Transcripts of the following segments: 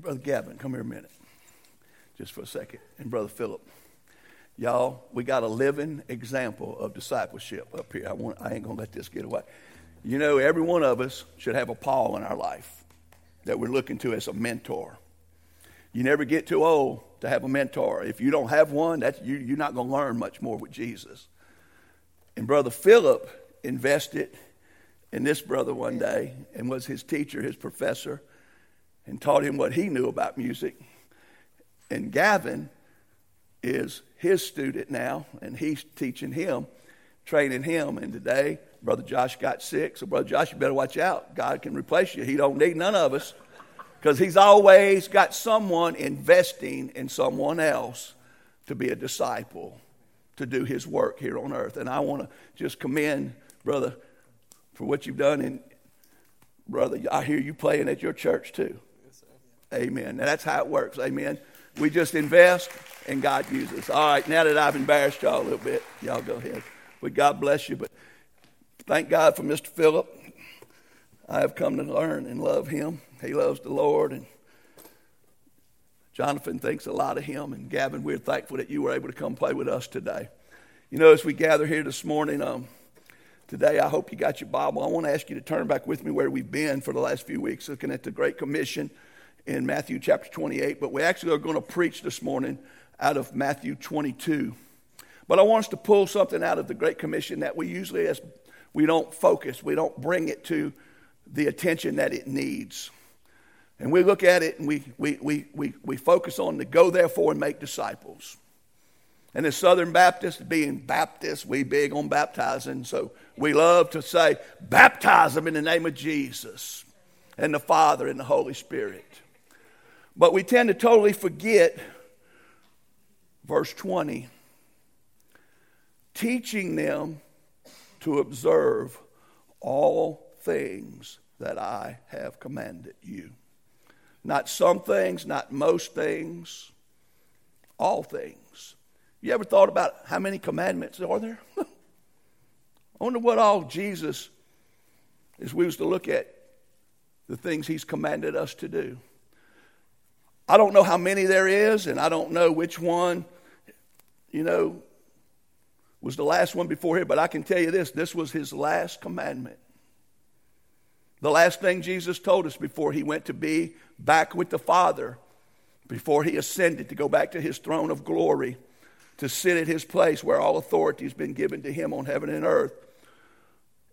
Brother Gavin, come here a minute, just for a second. And Brother Philip. Y'all, we got a living example of discipleship up here. I, want, I ain't going to let this get away. You know, every one of us should have a Paul in our life that we're looking to as a mentor. You never get too old to have a mentor. If you don't have one, that's, you, you're not going to learn much more with Jesus. And Brother Philip invested in this brother one day and was his teacher, his professor, and taught him what he knew about music. And Gavin is his student now, and he's teaching him, training him. And today, Brother Josh got sick, so Brother Josh, you better watch out. God can replace you. He don't need none of us because he's always got someone investing in someone else to be a disciple, to do his work here on earth. And I want to just commend, brother, for what you've done. And brother, I hear you playing at your church too. Amen. Now, that's how it works. Amen. We just invest and God uses. All right, now that I've embarrassed y'all a little bit, y'all go ahead. But God bless you. But thank God for Mr. Philip. I have come to learn and love him. He loves the Lord. And Jonathan thinks a lot of him. And Gavin, we're thankful that you were able to come play with us today. You know, as we gather here this morning, um, today I hope you got your Bible. I want to ask you to turn back with me where we've been for the last few weeks, looking at the Great Commission in Matthew chapter 28. But we actually are going to preach this morning out of Matthew 22. But I want us to pull something out of the Great Commission that we usually, as we don't focus, we don't bring it to the attention that it needs. And we look at it and we, we, we, we, we focus on the go therefore and make disciples. And as Southern Baptists, being Baptists, we big on baptizing, so we love to say, baptize them in the name of Jesus and the Father and the Holy Spirit. But we tend to totally forget verse 20 teaching them to observe all things that I have commanded you. Not some things, not most things, all things. You ever thought about how many commandments are there? I wonder what all Jesus, as we was to look at the things he's commanded us to do. I don't know how many there is, and I don't know which one you know, was the last one before here, but I can tell you this this was his last commandment. The last thing Jesus told us before he went to be back with the Father, before he ascended to go back to his throne of glory, to sit at his place where all authority has been given to him on heaven and earth.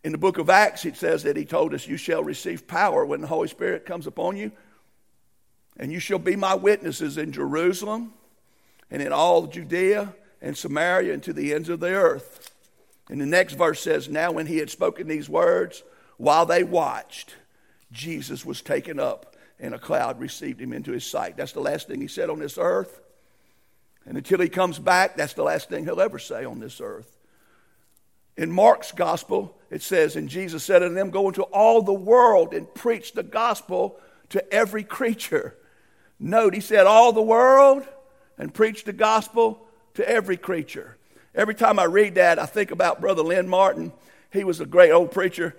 In the book of Acts, it says that he told us, You shall receive power when the Holy Spirit comes upon you, and you shall be my witnesses in Jerusalem and in all Judea and Samaria and to the ends of the earth. And the next verse says, Now when he had spoken these words, while they watched, Jesus was taken up, and a cloud received him into his sight. That's the last thing he said on this earth. And until he comes back, that's the last thing he'll ever say on this earth. In Mark's gospel, it says, And Jesus said unto them, Go into all the world and preach the gospel to every creature. Note, he said, All the world and preach the gospel to every creature. Every time I read that, I think about Brother Lynn Martin. He was a great old preacher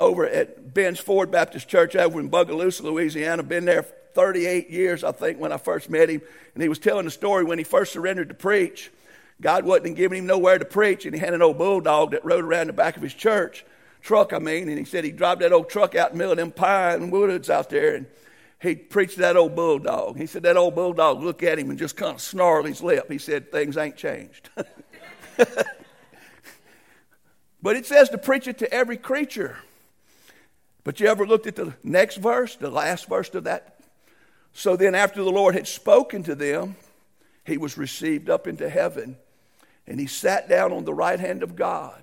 over at Ben's Ford Baptist Church over in Bogalusa, Louisiana. Been there 38 years, I think, when I first met him. And he was telling the story when he first surrendered to preach. God wasn't giving him nowhere to preach, and he had an old bulldog that rode around the back of his church truck, I mean. And he said he dropped that old truck out in the middle of them pine woods out there, and he preached that old bulldog. He said that old bulldog look at him and just kind of snarled his lip. He said, Things ain't changed. but it says to preach it to every creature. But you ever looked at the next verse, the last verse of that? So then, after the Lord had spoken to them, he was received up into heaven and he sat down on the right hand of God.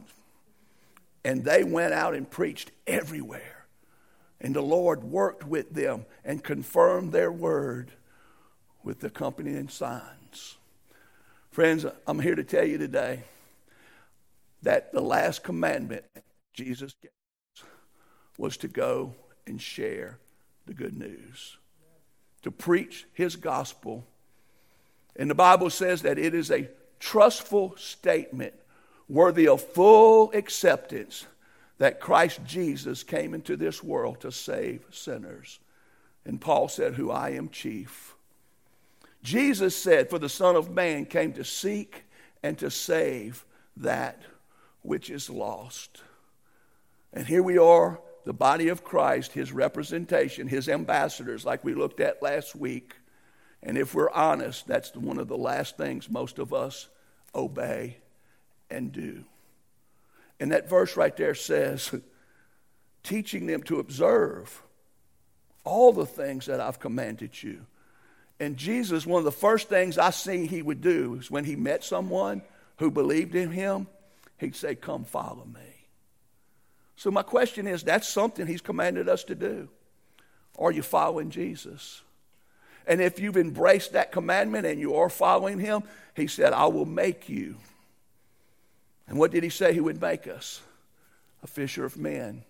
And they went out and preached everywhere and the Lord worked with them and confirmed their word with the accompanying signs. Friends, I'm here to tell you today that the last commandment Jesus gave was to go and share the good news, to preach his gospel. And the Bible says that it is a trustful statement worthy of full acceptance that Christ Jesus came into this world to save sinners. And Paul said, Who I am chief. Jesus said, For the Son of Man came to seek and to save that which is lost. And here we are, the body of Christ, his representation, his ambassadors, like we looked at last week. And if we're honest, that's one of the last things most of us obey and do. And that verse right there says, teaching them to observe all the things that I've commanded you. And Jesus, one of the first things I see he would do is when he met someone who believed in him, he'd say, Come follow me. So, my question is that's something he's commanded us to do. Are you following Jesus? And if you've embraced that commandment and you are following him, he said, I will make you. And what did he say he would make us? A fisher of men.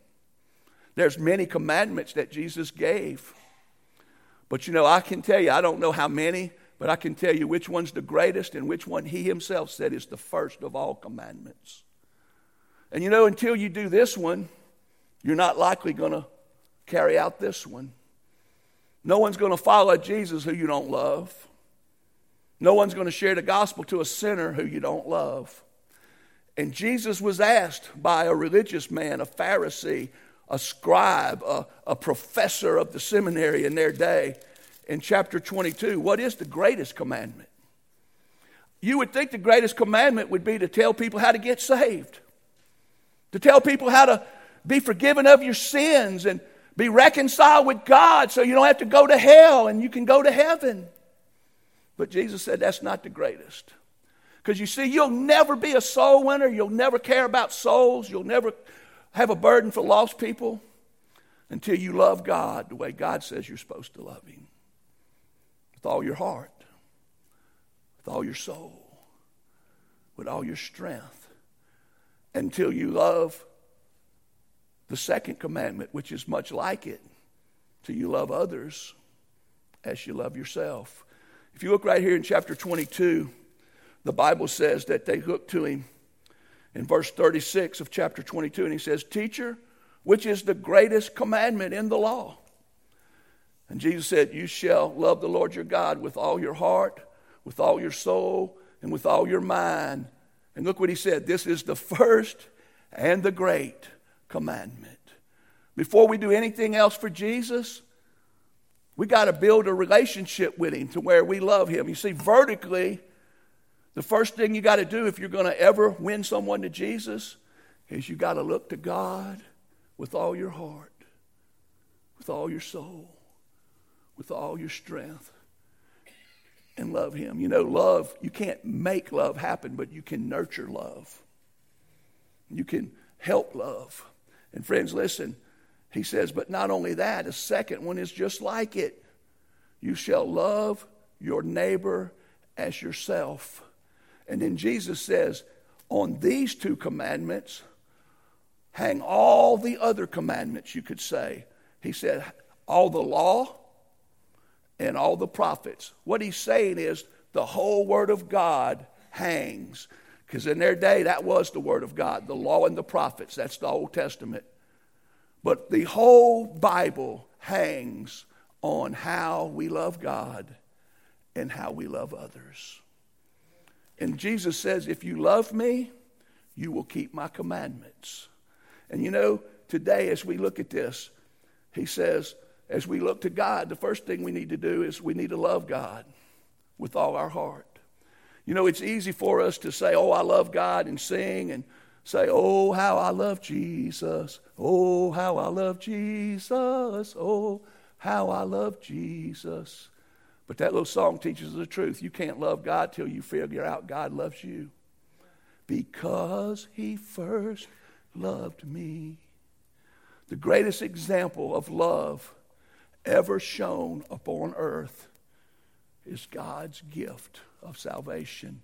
There's many commandments that Jesus gave. But you know, I can tell you, I don't know how many, but I can tell you which one's the greatest and which one he himself said is the first of all commandments. And you know, until you do this one, you're not likely going to carry out this one. No one's going to follow Jesus who you don't love. No one's going to share the gospel to a sinner who you don't love. And Jesus was asked by a religious man, a Pharisee, a scribe, a, a professor of the seminary in their day, in chapter 22, what is the greatest commandment? You would think the greatest commandment would be to tell people how to get saved, to tell people how to be forgiven of your sins and be reconciled with God so you don't have to go to hell and you can go to heaven. But Jesus said that's not the greatest. Because you see, you'll never be a soul winner. You'll never care about souls. You'll never have a burden for lost people until you love God the way God says you're supposed to love Him with all your heart, with all your soul, with all your strength, until you love the second commandment, which is much like it, till you love others as you love yourself. If you look right here in chapter 22, the Bible says that they hooked to him in verse 36 of chapter 22, and he says, Teacher, which is the greatest commandment in the law? And Jesus said, You shall love the Lord your God with all your heart, with all your soul, and with all your mind. And look what he said this is the first and the great commandment. Before we do anything else for Jesus, we got to build a relationship with him to where we love him. You see, vertically, the first thing you got to do if you're going to ever win someone to Jesus is you got to look to God with all your heart, with all your soul, with all your strength, and love Him. You know, love, you can't make love happen, but you can nurture love. You can help love. And friends, listen, he says, but not only that, a second one is just like it. You shall love your neighbor as yourself. And then Jesus says, on these two commandments hang all the other commandments, you could say. He said, all the law and all the prophets. What he's saying is the whole Word of God hangs. Because in their day, that was the Word of God, the law and the prophets. That's the Old Testament. But the whole Bible hangs on how we love God and how we love others. And Jesus says, If you love me, you will keep my commandments. And you know, today as we look at this, he says, as we look to God, the first thing we need to do is we need to love God with all our heart. You know, it's easy for us to say, Oh, I love God, and sing and say, Oh, how I love Jesus. Oh, how I love Jesus. Oh, how I love Jesus. But that little song teaches the truth. You can't love God till you figure out God loves you. Because he first loved me. The greatest example of love ever shown upon earth is God's gift of salvation.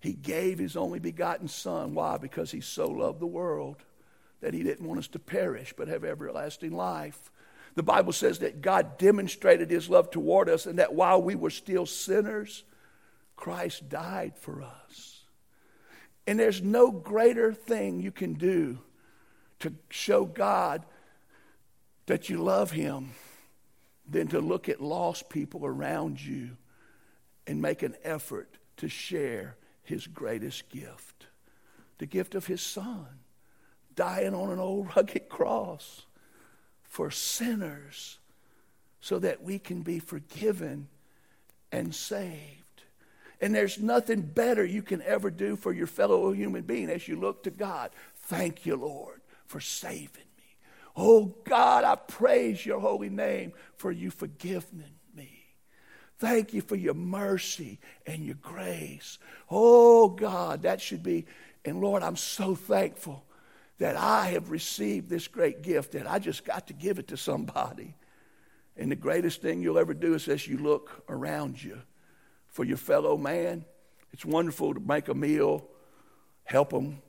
He gave his only begotten Son. Why? Because he so loved the world that he didn't want us to perish but have everlasting life. The Bible says that God demonstrated his love toward us and that while we were still sinners, Christ died for us. And there's no greater thing you can do to show God that you love him than to look at lost people around you and make an effort to share his greatest gift the gift of his son, dying on an old rugged cross for sinners so that we can be forgiven and saved. And there's nothing better you can ever do for your fellow human being as you look to God. Thank you, Lord, for saving me. Oh, God, I praise your holy name for you forgiving me. Thank you for your mercy and your grace. Oh, God, that should be. And Lord, I'm so thankful that I have received this great gift that I just got to give it to somebody. And the greatest thing you'll ever do is as you look around you for your fellow man. It's wonderful to make a meal, help them,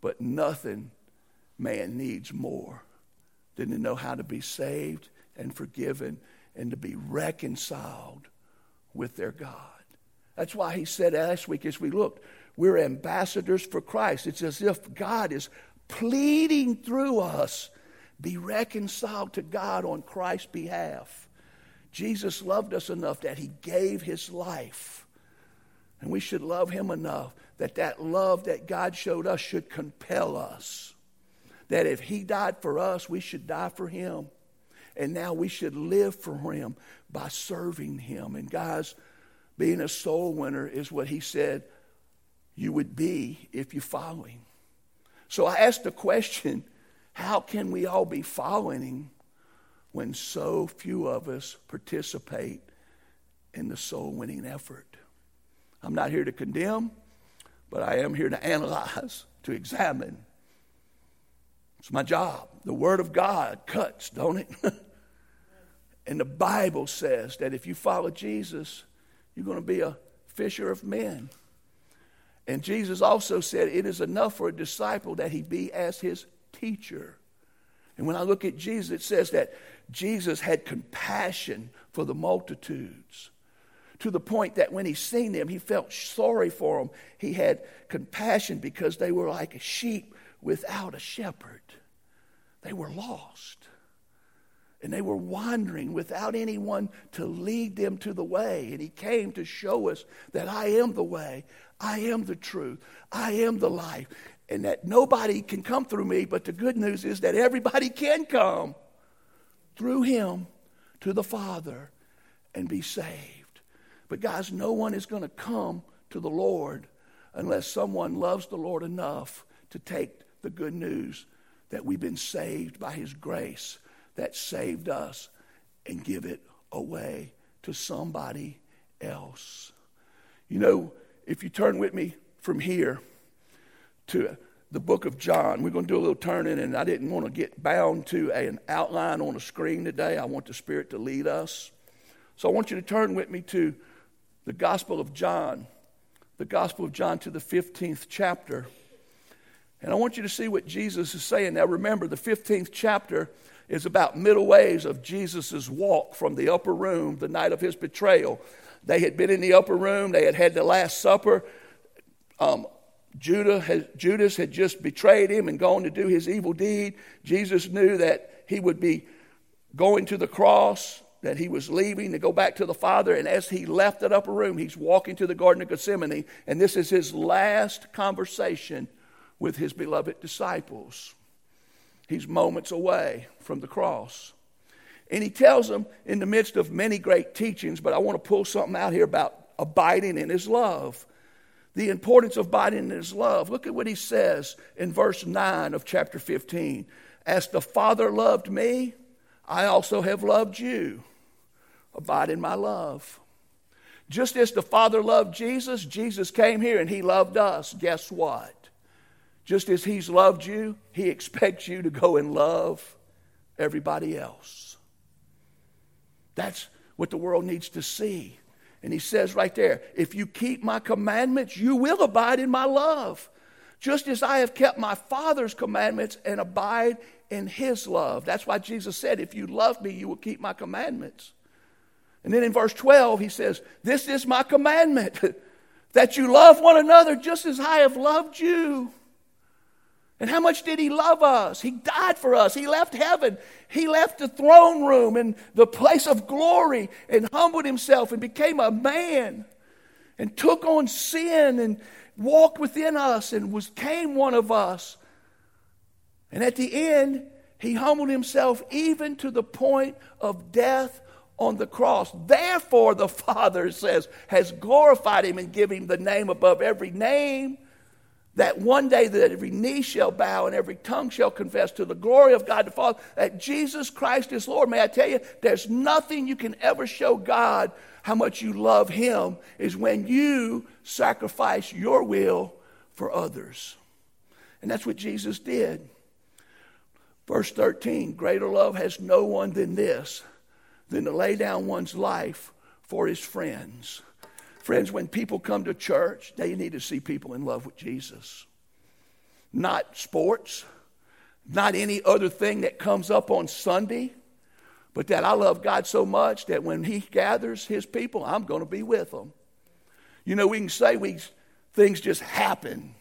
but nothing man needs more than to know how to be saved and forgiven and to be reconciled with their God. That's why he said last week as we looked, we're ambassadors for Christ. It's as if God is pleading through us, be reconciled to God on Christ's behalf. Jesus loved us enough that he gave his life. And we should love him enough that that love that God showed us should compel us. That if he died for us, we should die for him. And now we should live for him by serving him. And guys, being a soul winner is what he said you would be if you follow him. So I asked the question how can we all be following him when so few of us participate in the soul winning effort. I'm not here to condemn, but I am here to analyze, to examine. It's my job. The Word of God cuts, don't it? and the Bible says that if you follow Jesus, you're going to be a fisher of men. And Jesus also said it is enough for a disciple that he be as his teacher. And when I look at Jesus, it says that Jesus had compassion for the multitudes to the point that when he seen them, he felt sorry for them. He had compassion because they were like a sheep without a shepherd. They were lost. And they were wandering without anyone to lead them to the way. And he came to show us that I am the way, I am the truth, I am the life, and that nobody can come through me. But the good news is that everybody can come through him to the Father and be saved. But, guys, no one is going to come to the Lord unless someone loves the Lord enough to take the good news that we've been saved by his grace that saved us and give it away to somebody else. You know, if you turn with me from here to the book of John. We're going to do a little turning, and I didn't want to get bound to an outline on a screen today. I want the Spirit to lead us. So I want you to turn with me to the Gospel of John, the Gospel of John to the 15th chapter. And I want you to see what Jesus is saying. Now, remember, the 15th chapter is about middle ways of Jesus' walk from the upper room the night of his betrayal. They had been in the upper room, they had had the Last Supper. Um, Judah has, Judas had just betrayed him and gone to do his evil deed. Jesus knew that he would be going to the cross, that he was leaving to go back to the Father. And as he left that upper room, he's walking to the Garden of Gethsemane. And this is his last conversation with his beloved disciples. He's moments away from the cross. And he tells them in the midst of many great teachings, but I want to pull something out here about abiding in his love the importance of abiding in his love. Look at what he says in verse 9 of chapter 15. As the Father loved me, I also have loved you. Abide in my love. Just as the Father loved Jesus, Jesus came here and he loved us. Guess what? Just as he's loved you, he expects you to go and love everybody else. That's what the world needs to see. And he says right there, if you keep my commandments, you will abide in my love, just as I have kept my Father's commandments and abide in his love. That's why Jesus said, if you love me, you will keep my commandments. And then in verse 12, he says, This is my commandment, that you love one another just as I have loved you. And how much did he love us? He died for us. He left heaven. He left the throne room and the place of glory and humbled himself and became a man and took on sin and walked within us and was came one of us. And at the end, he humbled himself even to the point of death on the cross. Therefore, the Father says, has glorified him and given him the name above every name, that one day that every knee shall bow and every tongue shall confess to the glory of God the Father that Jesus Christ is Lord. May I tell you, there's nothing you can ever show God how much you love him is when you sacrifice your will for others. And that's what Jesus did. Verse 13 Greater love has no one than this, than to lay down one's life for his friends. Friends, when people come to church, they need to see people in love with Jesus. Not sports, not any other thing that comes up on Sunday, but that I love God so much that when He gathers His people, I'm going to be with them. You know, we can say we, things just happen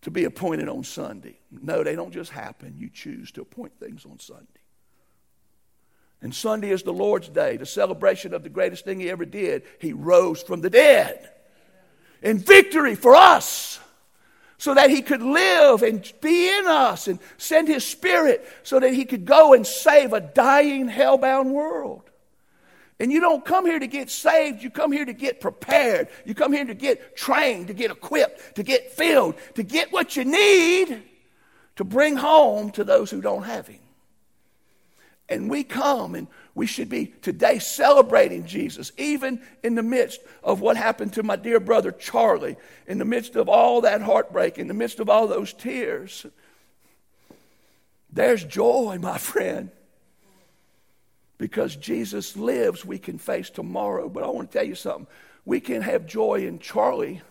to be appointed on Sunday. No, they don't just happen. You choose to appoint things on Sunday. And Sunday is the Lord's day, the celebration of the greatest thing He ever did. He rose from the dead in victory for us so that He could live and be in us and send His Spirit so that He could go and save a dying, hell-bound world. And you don't come here to get saved, you come here to get prepared. You come here to get trained, to get equipped, to get filled, to get what you need to bring home to those who don't have Him. And we come and we should be today celebrating Jesus, even in the midst of what happened to my dear brother Charlie, in the midst of all that heartbreak, in the midst of all those tears. There's joy, my friend. Because Jesus lives, we can face tomorrow. But I want to tell you something. We can have joy in Charlie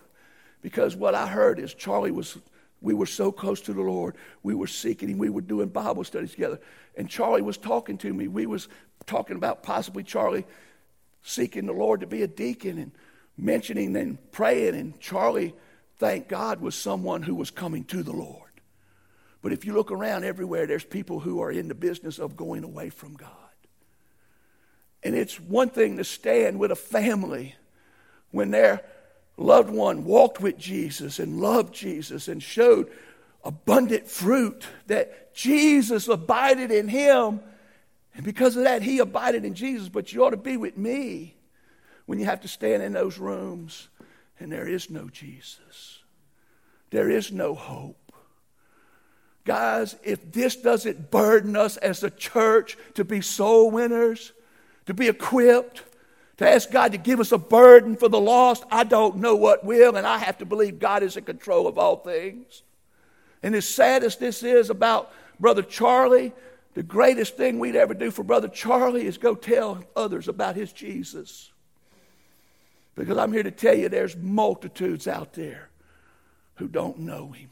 because what I heard is Charlie was, we were so close to the Lord. We were seeking Him. We were doing Bible studies together. And Charlie was talking to me. We was talking about possibly Charlie seeking the Lord to be a deacon and mentioning and praying. And Charlie, thank God, was someone who was coming to the Lord. But if you look around everywhere, there's people who are in the business of going away from God. And it's one thing to stand with a family when their loved one walked with Jesus and loved Jesus and showed abundant fruit that Jesus abided in him. And because of that, he abided in Jesus. But you ought to be with me when you have to stand in those rooms and there is no Jesus. There is no hope. Guys, if this doesn't burden us as a church to be soul winners, to be equipped, to ask God to give us a burden for the lost, I don't know what will, and I have to believe God is in control of all things. And as sad as this is about Brother Charlie, the greatest thing we'd ever do for Brother Charlie is go tell others about his Jesus. Because I'm here to tell you there's multitudes out there who don't know him.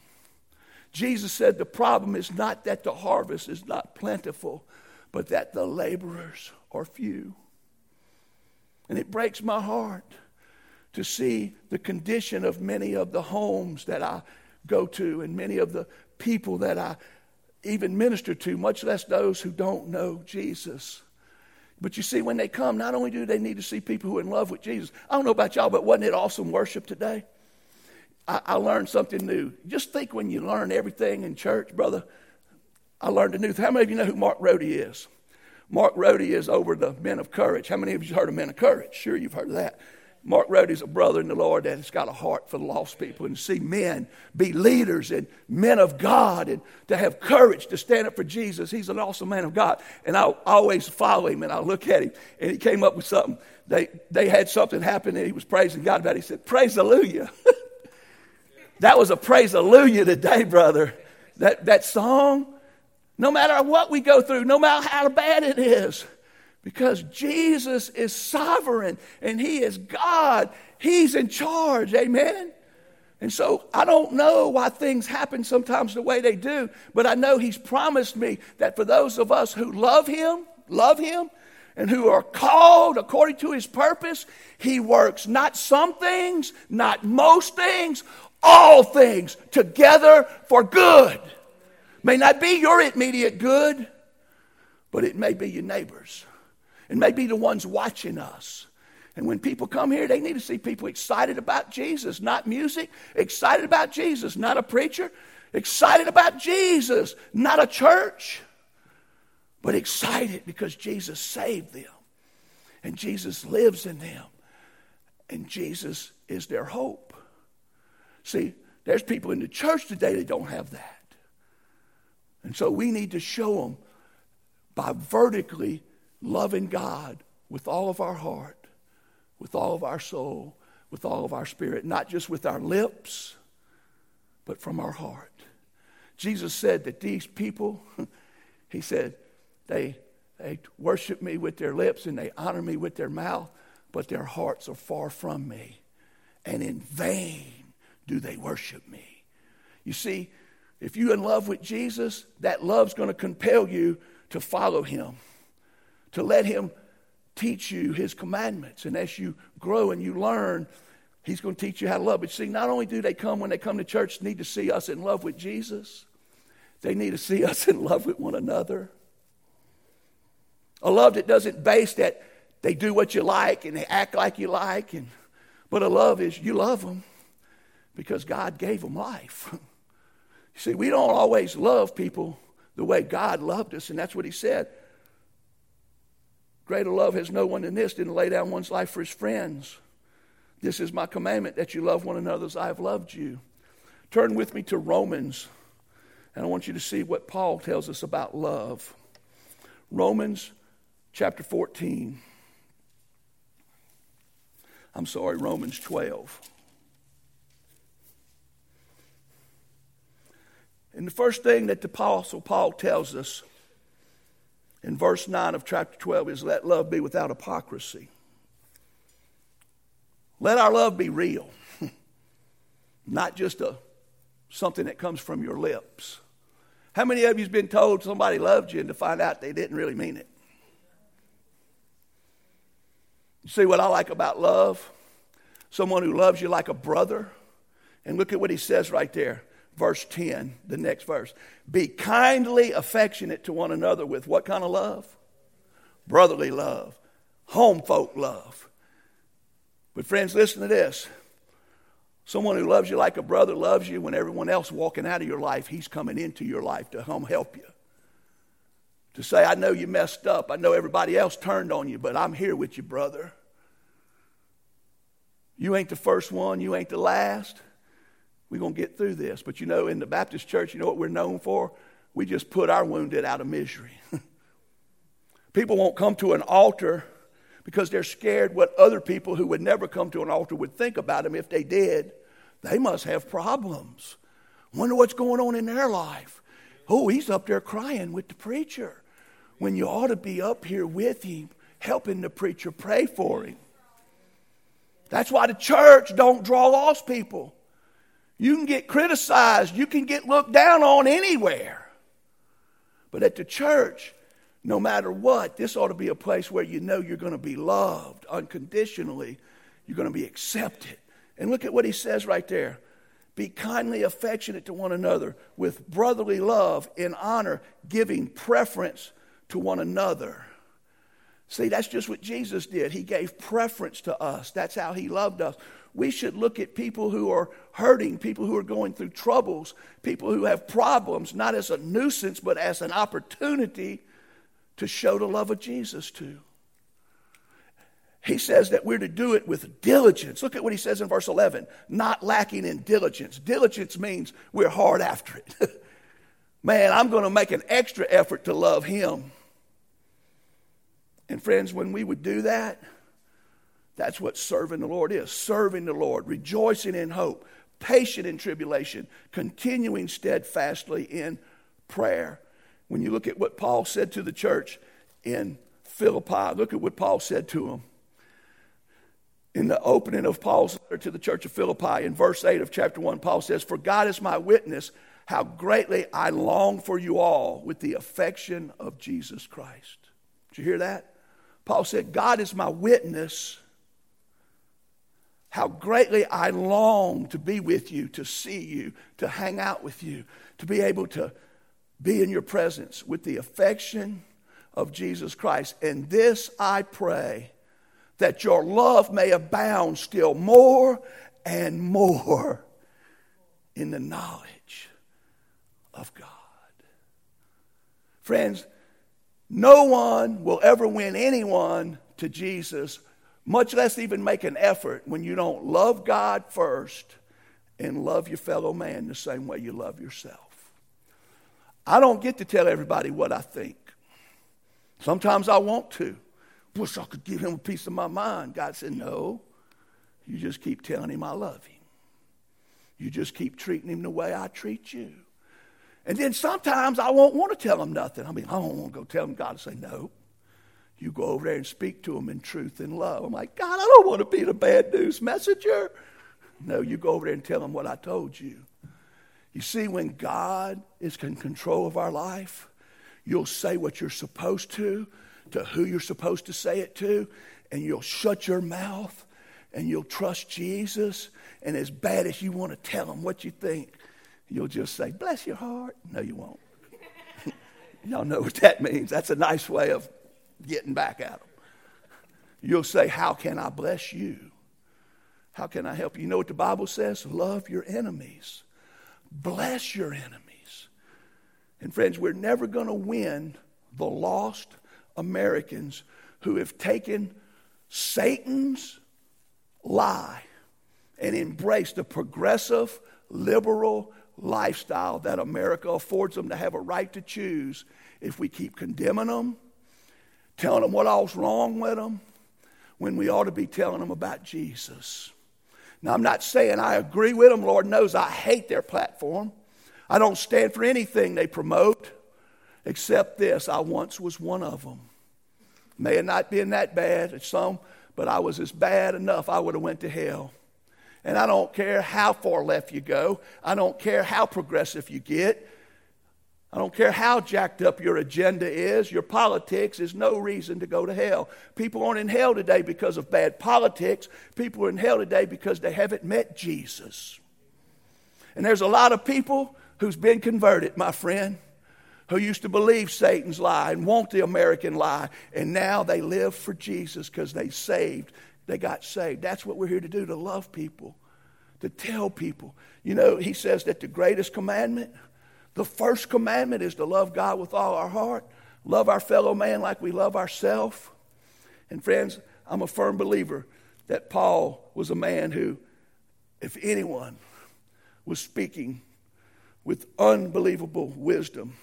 Jesus said the problem is not that the harvest is not plentiful, but that the laborers are few. And it breaks my heart to see the condition of many of the homes that I go to and many of the people that I even minister to, much less those who don't know Jesus. But you see, when they come, not only do they need to see people who are in love with Jesus, I don't know about y'all, but wasn't it awesome worship today? I, I learned something new. Just think when you learn everything in church, brother. I learned a new thing. How many of you know who Mark Rohde is? Mark Rohde is over the Men of Courage. How many of you heard of Men of Courage? Sure, you've heard of that. Mark Rohde is a brother in the Lord that has got a heart for the lost people and to see men be leaders and men of God and to have courage to stand up for Jesus. He's an awesome man of God. And I always follow him and I look at him and he came up with something. They, they had something happen and he was praising God about it. He said, Praise Hallelujah. that was a praise Hallelujah today, brother. That, that song no matter what we go through, no matter how bad it is. Because Jesus is sovereign and He is God. He's in charge. Amen. And so I don't know why things happen sometimes the way they do, but I know He's promised me that for those of us who love Him, love Him, and who are called according to His purpose, He works not some things, not most things, all things together for good. May not be your immediate good, but it may be your neighbors. It may be the ones watching us. And when people come here, they need to see people excited about Jesus, not music, excited about Jesus, not a preacher, excited about Jesus, not a church, but excited because Jesus saved them. And Jesus lives in them. And Jesus is their hope. See, there's people in the church today that don't have that. And so we need to show them by vertically loving God with all of our heart, with all of our soul, with all of our spirit, not just with our lips, but from our heart. Jesus said that these people, he said, they, they worship me with their lips and they honor me with their mouth, but their hearts are far from me. And in vain do they worship me. You see, if you're in love with Jesus, that love's going to compel you to follow him, to let him teach you his commandments. And as you grow and you learn, he's going to teach you how to love. But see, not only do they come when they come to church, need to see us in love with Jesus, they need to see us in love with one another. A love that doesn't base that they do what you like and they act like you like, and but a love is you love them because God gave them life. see, we don't always love people the way God loved us, and that's what He said. Greater love has no one than this, than to lay down one's life for his friends. This is my commandment that you love one another as I have loved you. Turn with me to Romans, and I want you to see what Paul tells us about love. Romans chapter 14. I'm sorry, Romans 12. And the first thing that the Apostle Paul tells us in verse 9 of chapter 12 is let love be without hypocrisy. Let our love be real, not just a, something that comes from your lips. How many of you have been told somebody loved you and to find out they didn't really mean it? You see what I like about love? Someone who loves you like a brother. And look at what he says right there, verse 10, the next verse. Be kindly affectionate to one another with what kind of love? Brotherly love, home folk love. But, friends, listen to this. Someone who loves you like a brother loves you when everyone else walking out of your life, he's coming into your life to come help you. To say, I know you messed up. I know everybody else turned on you, but I'm here with you, brother. You ain't the first one, you ain't the last. We're going to get through this. But you know, in the Baptist church, you know what we're known for? We just put our wounded out of misery. people won't come to an altar because they're scared what other people who would never come to an altar would think about them if they did. They must have problems. Wonder what's going on in their life. Oh, he's up there crying with the preacher when you ought to be up here with him, helping the preacher pray for him. That's why the church don't draw lost people. You can get criticized, you can get looked down on anywhere. But at the church, no matter what, this ought to be a place where you know you're going to be loved unconditionally. You're going to be accepted. And look at what he says right there. Be kindly affectionate to one another with brotherly love in honor, giving preference to one another. See, that's just what Jesus did. He gave preference to us. That's how He loved us. We should look at people who are hurting, people who are going through troubles, people who have problems, not as a nuisance, but as an opportunity to show the love of Jesus to. He says that we're to do it with diligence. Look at what he says in verse 11 not lacking in diligence. Diligence means we're hard after it. Man, I'm going to make an extra effort to love him. And friends, when we would do that, that's what serving the Lord is serving the Lord, rejoicing in hope, patient in tribulation, continuing steadfastly in prayer. When you look at what Paul said to the church in Philippi, look at what Paul said to them. In the opening of Paul's letter to the church of Philippi, in verse 8 of chapter 1, Paul says, For God is my witness, how greatly I long for you all with the affection of Jesus Christ. Did you hear that? Paul said, God is my witness. How greatly I long to be with you, to see you, to hang out with you, to be able to be in your presence with the affection of Jesus Christ. And this I pray that your love may abound still more and more in the knowledge of God. Friends, no one will ever win anyone to Jesus, much less even make an effort when you don't love God first and love your fellow man the same way you love yourself. I don't get to tell everybody what I think. Sometimes I want to. Wish I could give him a piece of my mind. God said, No. You just keep telling him I love him. You just keep treating him the way I treat you. And then sometimes I won't want to tell him nothing. I mean, I don't want to go tell him God to say no. You go over there and speak to them in truth and love. I'm like, God, I don't want to be the bad news messenger. No, you go over there and tell them what I told you. You see, when God is in control of our life, you'll say what you're supposed to, to who you're supposed to say it to, and you'll shut your mouth and you'll trust Jesus. And as bad as you want to tell them what you think, you'll just say, Bless your heart. No, you won't. Y'all know what that means. That's a nice way of getting back at them. You'll say, How can I bless you? How can I help you? You know what the Bible says? Love your enemies. Bless your enemies. And friends, we're never going to win the lost Americans who have taken Satan's lie and embraced the progressive, liberal lifestyle that America affords them to have a right to choose if we keep condemning them, telling them what all's wrong with them, when we ought to be telling them about Jesus. Now, I'm not saying I agree with them. Lord knows I hate their platform. I don't stand for anything they promote except this I once was one of them. May have not been that bad as some, but I was as bad enough I would have went to hell. And I don't care how far left you go. I don't care how progressive you get. I don't care how jacked up your agenda is, your politics is no reason to go to hell. People aren't in hell today because of bad politics. People are in hell today because they haven't met Jesus. And there's a lot of people who's been converted, my friend, who used to believe Satan's lie and want the American lie, and now they live for Jesus because they saved. They got saved. That's what we're here to do, to love people, to tell people. You know, he says that the greatest commandment the first commandment is to love God with all our heart, love our fellow man like we love ourselves. And friends, I'm a firm believer that Paul was a man who, if anyone was speaking with unbelievable wisdom,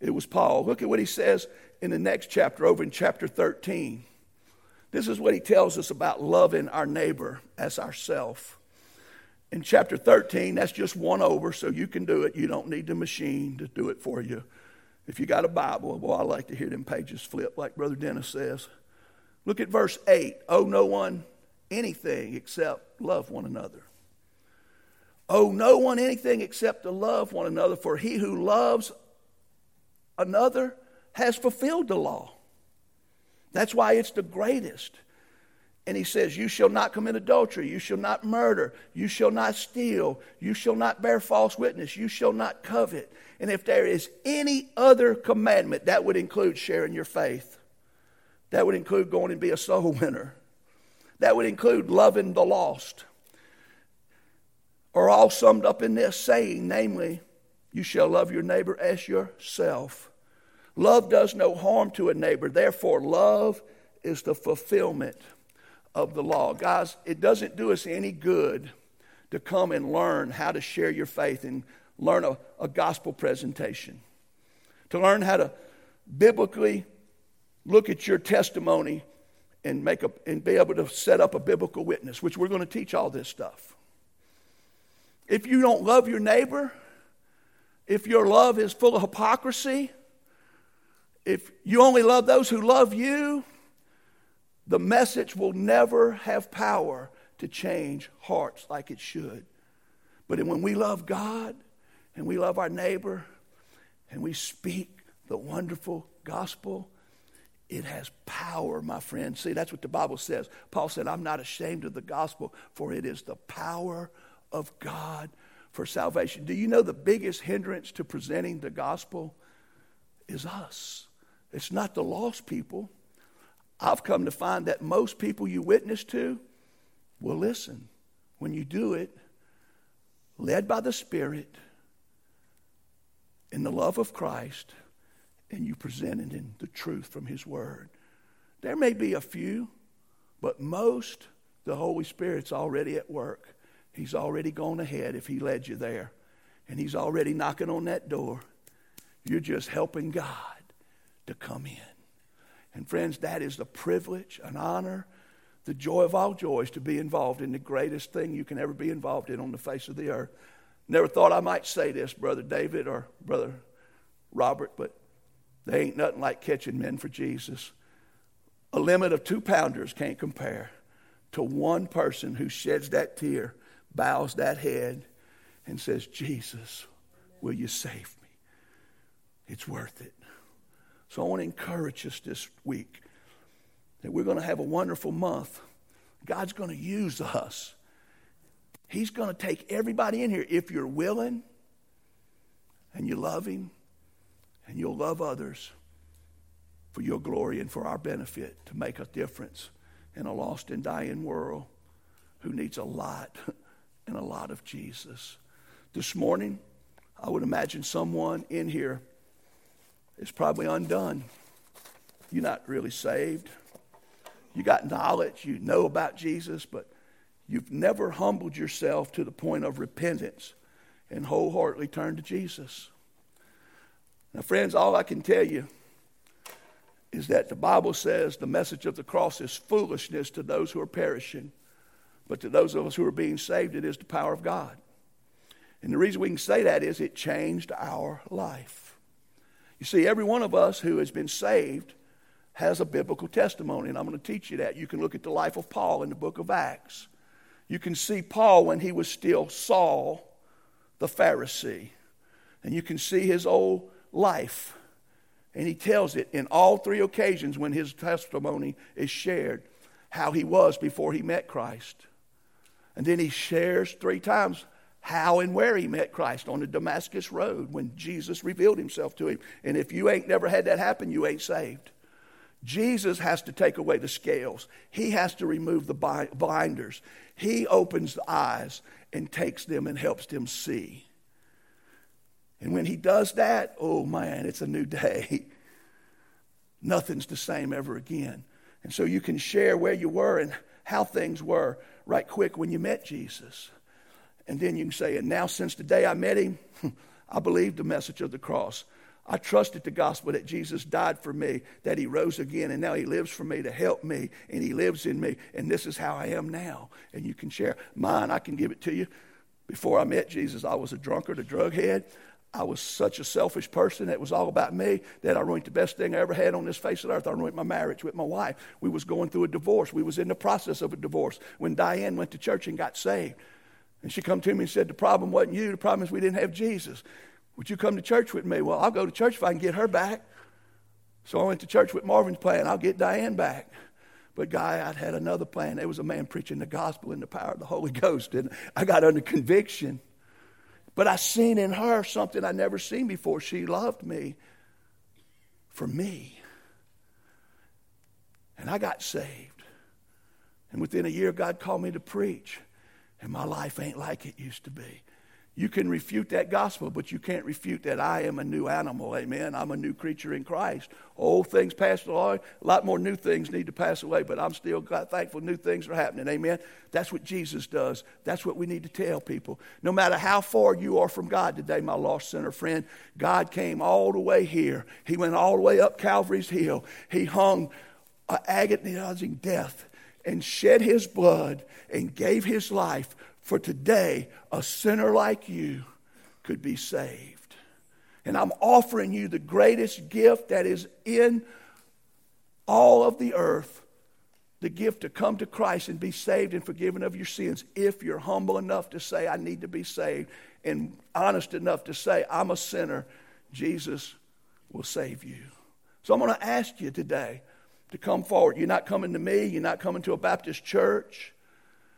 it was Paul. Look at what he says in the next chapter, over in chapter 13. This is what he tells us about loving our neighbor as ourself in chapter 13, that's just one over, so you can do it. You don't need the machine to do it for you. If you got a Bible, well, I like to hear them pages flip, like Brother Dennis says. Look at verse 8. Owe no one anything except love one another. Owe no one anything except to love one another, for he who loves another has fulfilled the law. That's why it's the greatest. And he says, You shall not commit adultery. You shall not murder. You shall not steal. You shall not bear false witness. You shall not covet. And if there is any other commandment, that would include sharing your faith. That would include going and be a soul winner. That would include loving the lost. Are all summed up in this saying, namely, you shall love your neighbor as yourself. Love does no harm to a neighbor. Therefore, love is the fulfillment of the law. Guys, it doesn't do us any good to come and learn how to share your faith and learn a, a gospel presentation, to learn how to biblically look at your testimony and make a, and be able to set up a biblical witness, which we're going to teach all this stuff. If you don't love your neighbor, if your love is full of hypocrisy, if you only love those who love you, the message will never have power to change hearts like it should. But when we love God and we love our neighbor and we speak the wonderful gospel, It has power, my friend. See, that's what the Bible says. Paul said, I'm not ashamed of the gospel, for it is the power of God for salvation. Do you know the biggest hindrance to presenting the gospel is us? It's not the lost people. I've come to find that most people you witness to will listen when you do it, led by the Spirit, in the love of Christ, and you present it in the truth from His Word. There may be a few, but most, the Holy Spirit's already at work. He's already gone ahead if He led you there. And He's already knocking on that door. You're just helping God to come in. And friends, that is the privilege, an honor, the joy of all joys to be involved in the greatest thing you can ever be involved in on the face of the earth. Never thought I might say this, Brother David or Brother Robert, but they ain't nothing like catching men for Jesus. A limit of two pounders can't compare to one person who sheds that tear, bows that head, and says, Jesus, will you save me? It's worth it. So I want to encourage us this week that we're going to have a wonderful month. God's going to use us. He's going to take everybody in here if you're willing and you love Him and you'll love others for your glory and for our benefit to make a difference in a lost and dying world who needs a lot and a lot of Jesus. This morning, I would imagine someone in here is probably undone. You're not really saved. You got knowledge, you know about Jesus, but you've never humbled yourself to the point of repentance and wholeheartedly turned to Jesus. Now, friends, all I can tell you is that the Bible says the message of the cross is foolishness to those who are perishing, but to those of us who are being saved, it is the power of God. And the reason we can say that is it changed our life. You see, every one of us who has been saved has a biblical testimony, and I'm going to teach you that. You can look at the life of Paul in the book of Acts. You can see Paul when he was still Saul, the Pharisee, and you can see his old life. And he tells it in all three occasions when his testimony is shared how he was before he met Christ. And then he shares three times how and where he met Christ on the Damascus Road when Jesus revealed himself to him. And if you ain't never had that happen, you ain't saved. Jesus has to take away the scales. He has to remove the blinders. He opens the eyes and takes them and helps them see. And when he does that, oh man, it's a new day. Nothing's the same ever again. And so you can share where you were and how things were right quick when you met Jesus. And then you can say, and now since the day I met him, I believed the message of the cross. I trusted the gospel that Jesus died for me, that he rose again, and now he lives for me to help me, and he lives in me, and this is how I am now. And you can share mine, I can give it to you. Before I met Jesus, I was a drunkard, a drug head. I was such a selfish person. It was all about me that I ruined the best thing I ever had on this face of earth. I ruined my marriage with my wife. We was going through a divorce. We was in the process of a divorce when Diane went to church and got saved. And she come to me and said, the problem wasn't you. The problem is we didn't have Jesus. Would you come to church with me? Well, I'll go to church if I can get her back. So I went to church with Marvin's plan. I'll get Diane back. But, Guy, I'd had another plan. There was a man preaching the gospel in the power of the Holy Ghost. And I got under conviction. But I seen in her something I'd never seen before. She loved me for me. And I got saved. And within a year, God called me to preach. And my life ain't like it used to be. You can refute that gospel, but you can't refute that I am a new animal. Amen. I'm a new creature in Christ. Old things passed away. A lot more new things need to pass away, but I'm still thankful new things are happening. Amen. That's what Jesus does. That's what we need to tell people. No matter how far you are from God today, my lost sinner friend, God came all the way here. He went all the way up Calvary's hill. He hung agonizing death and shed his blood and gave his life for today a sinner like you could be saved. And I'm offering you the greatest gift that is in all of the earth the gift to come to Christ and be saved and forgiven of your sins if you're humble enough to say, I need to be saved, and honest enough to say, I'm a sinner. Jesus will save you. So I'm going to ask you today to come forward. You're not coming to me. You're not coming to a Baptist church.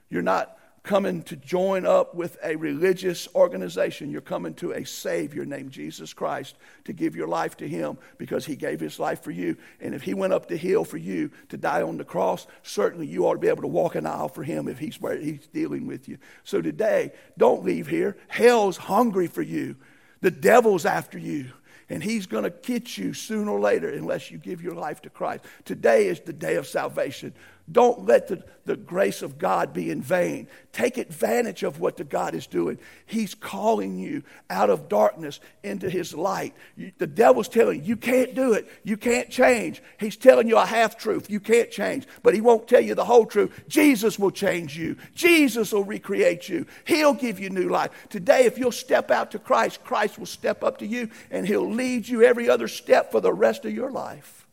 You're not coming to join up with a religious organization. You're coming to a Savior named Jesus Christ to give your life to Him because He gave His life for you. And if He went up the hill for you to die on the cross, certainly you ought to be able to walk an aisle for Him if He's where He's dealing with you. So today, don't leave here. Hell's hungry for you, the devil's after you. And he's going to get you sooner or later unless you give your life to Christ. Today is the day of salvation. Don't let the, the grace of God be in vain. Take advantage of what the God is doing. He's calling you out of darkness into His light. You, the devil's telling you, you can't do it. You can't change. He's telling you a half truth. You can't change. But He won't tell you the whole truth. Jesus will change you, Jesus will recreate you. He'll give you new life. Today, if you'll step out to Christ, Christ will step up to you and He'll lead you every other step for the rest of your life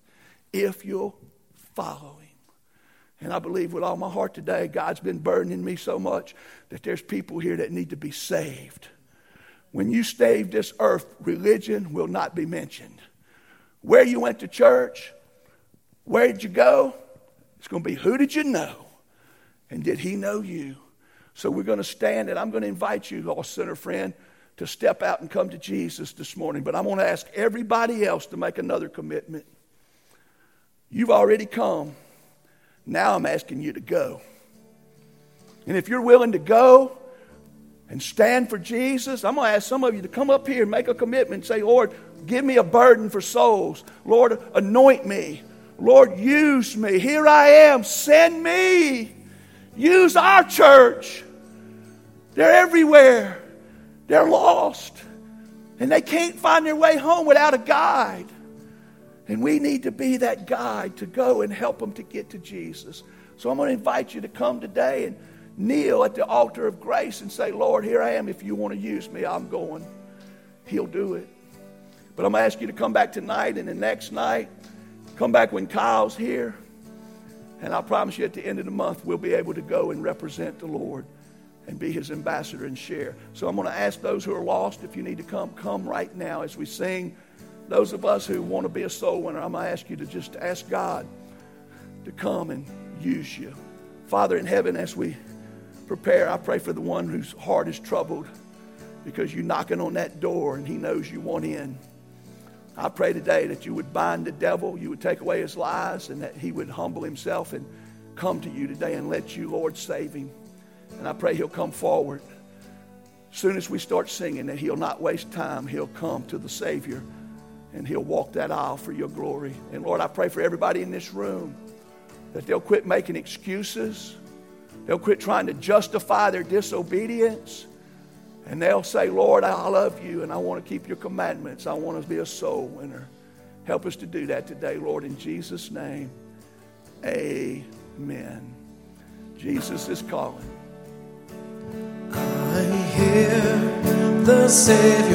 if you'll follow Him. And I believe with all my heart today, God's been burdening me so much that there's people here that need to be saved. When you stay this earth, religion will not be mentioned. Where you went to church, where did you go? It's going to be who did you know? And did he know you? So we're going to stand and I'm going to invite you, lost sinner friend, to step out and come to Jesus this morning. But I'm going to ask everybody else to make another commitment. You've already come. Now I'm asking you to go. And if you're willing to go and stand for Jesus, I'm going to ask some of you to come up here and make a commitment and say, Lord, give me a burden for souls. Lord, anoint me. Lord, use me. Here I am. Send me. Use our church. They're everywhere. They're lost. And they can't find their way home without a guide. And we need to be that guide to go and help them to get to Jesus. So I'm going to invite you to come today and kneel at the altar of grace and say, Lord, here I am. If you want to use me, I'm going. He'll do it. But I'm going to ask you to come back tonight and the next night. Come back when Kyle's here. And I promise you at the end of the month, we'll be able to go and represent the Lord and be his ambassador and share. So I'm going to ask those who are lost, if you need to come, come right now as we sing. Those of us who want to be a soul winner, I'm going to ask you to just ask God to come and use you. Father in heaven, as we prepare, I pray for the one whose heart is troubled because you're knocking on that door and he knows you want in. I pray today that you would bind the devil, you would take away his lies, and that he would humble himself and come to you today and let you, Lord, save him. And I pray he'll come forward. Soon as we start singing, that he'll not waste time, he'll come to the Savior and he'll walk that aisle for your glory. And Lord, I pray for everybody in this room that they'll quit making excuses. They'll quit trying to justify their disobedience. And they'll say, Lord, I love you and I want to keep your commandments. I want to be a soul winner. Help us to do that today, Lord, in Jesus' name. Amen. Jesus is calling. I hear the Savior.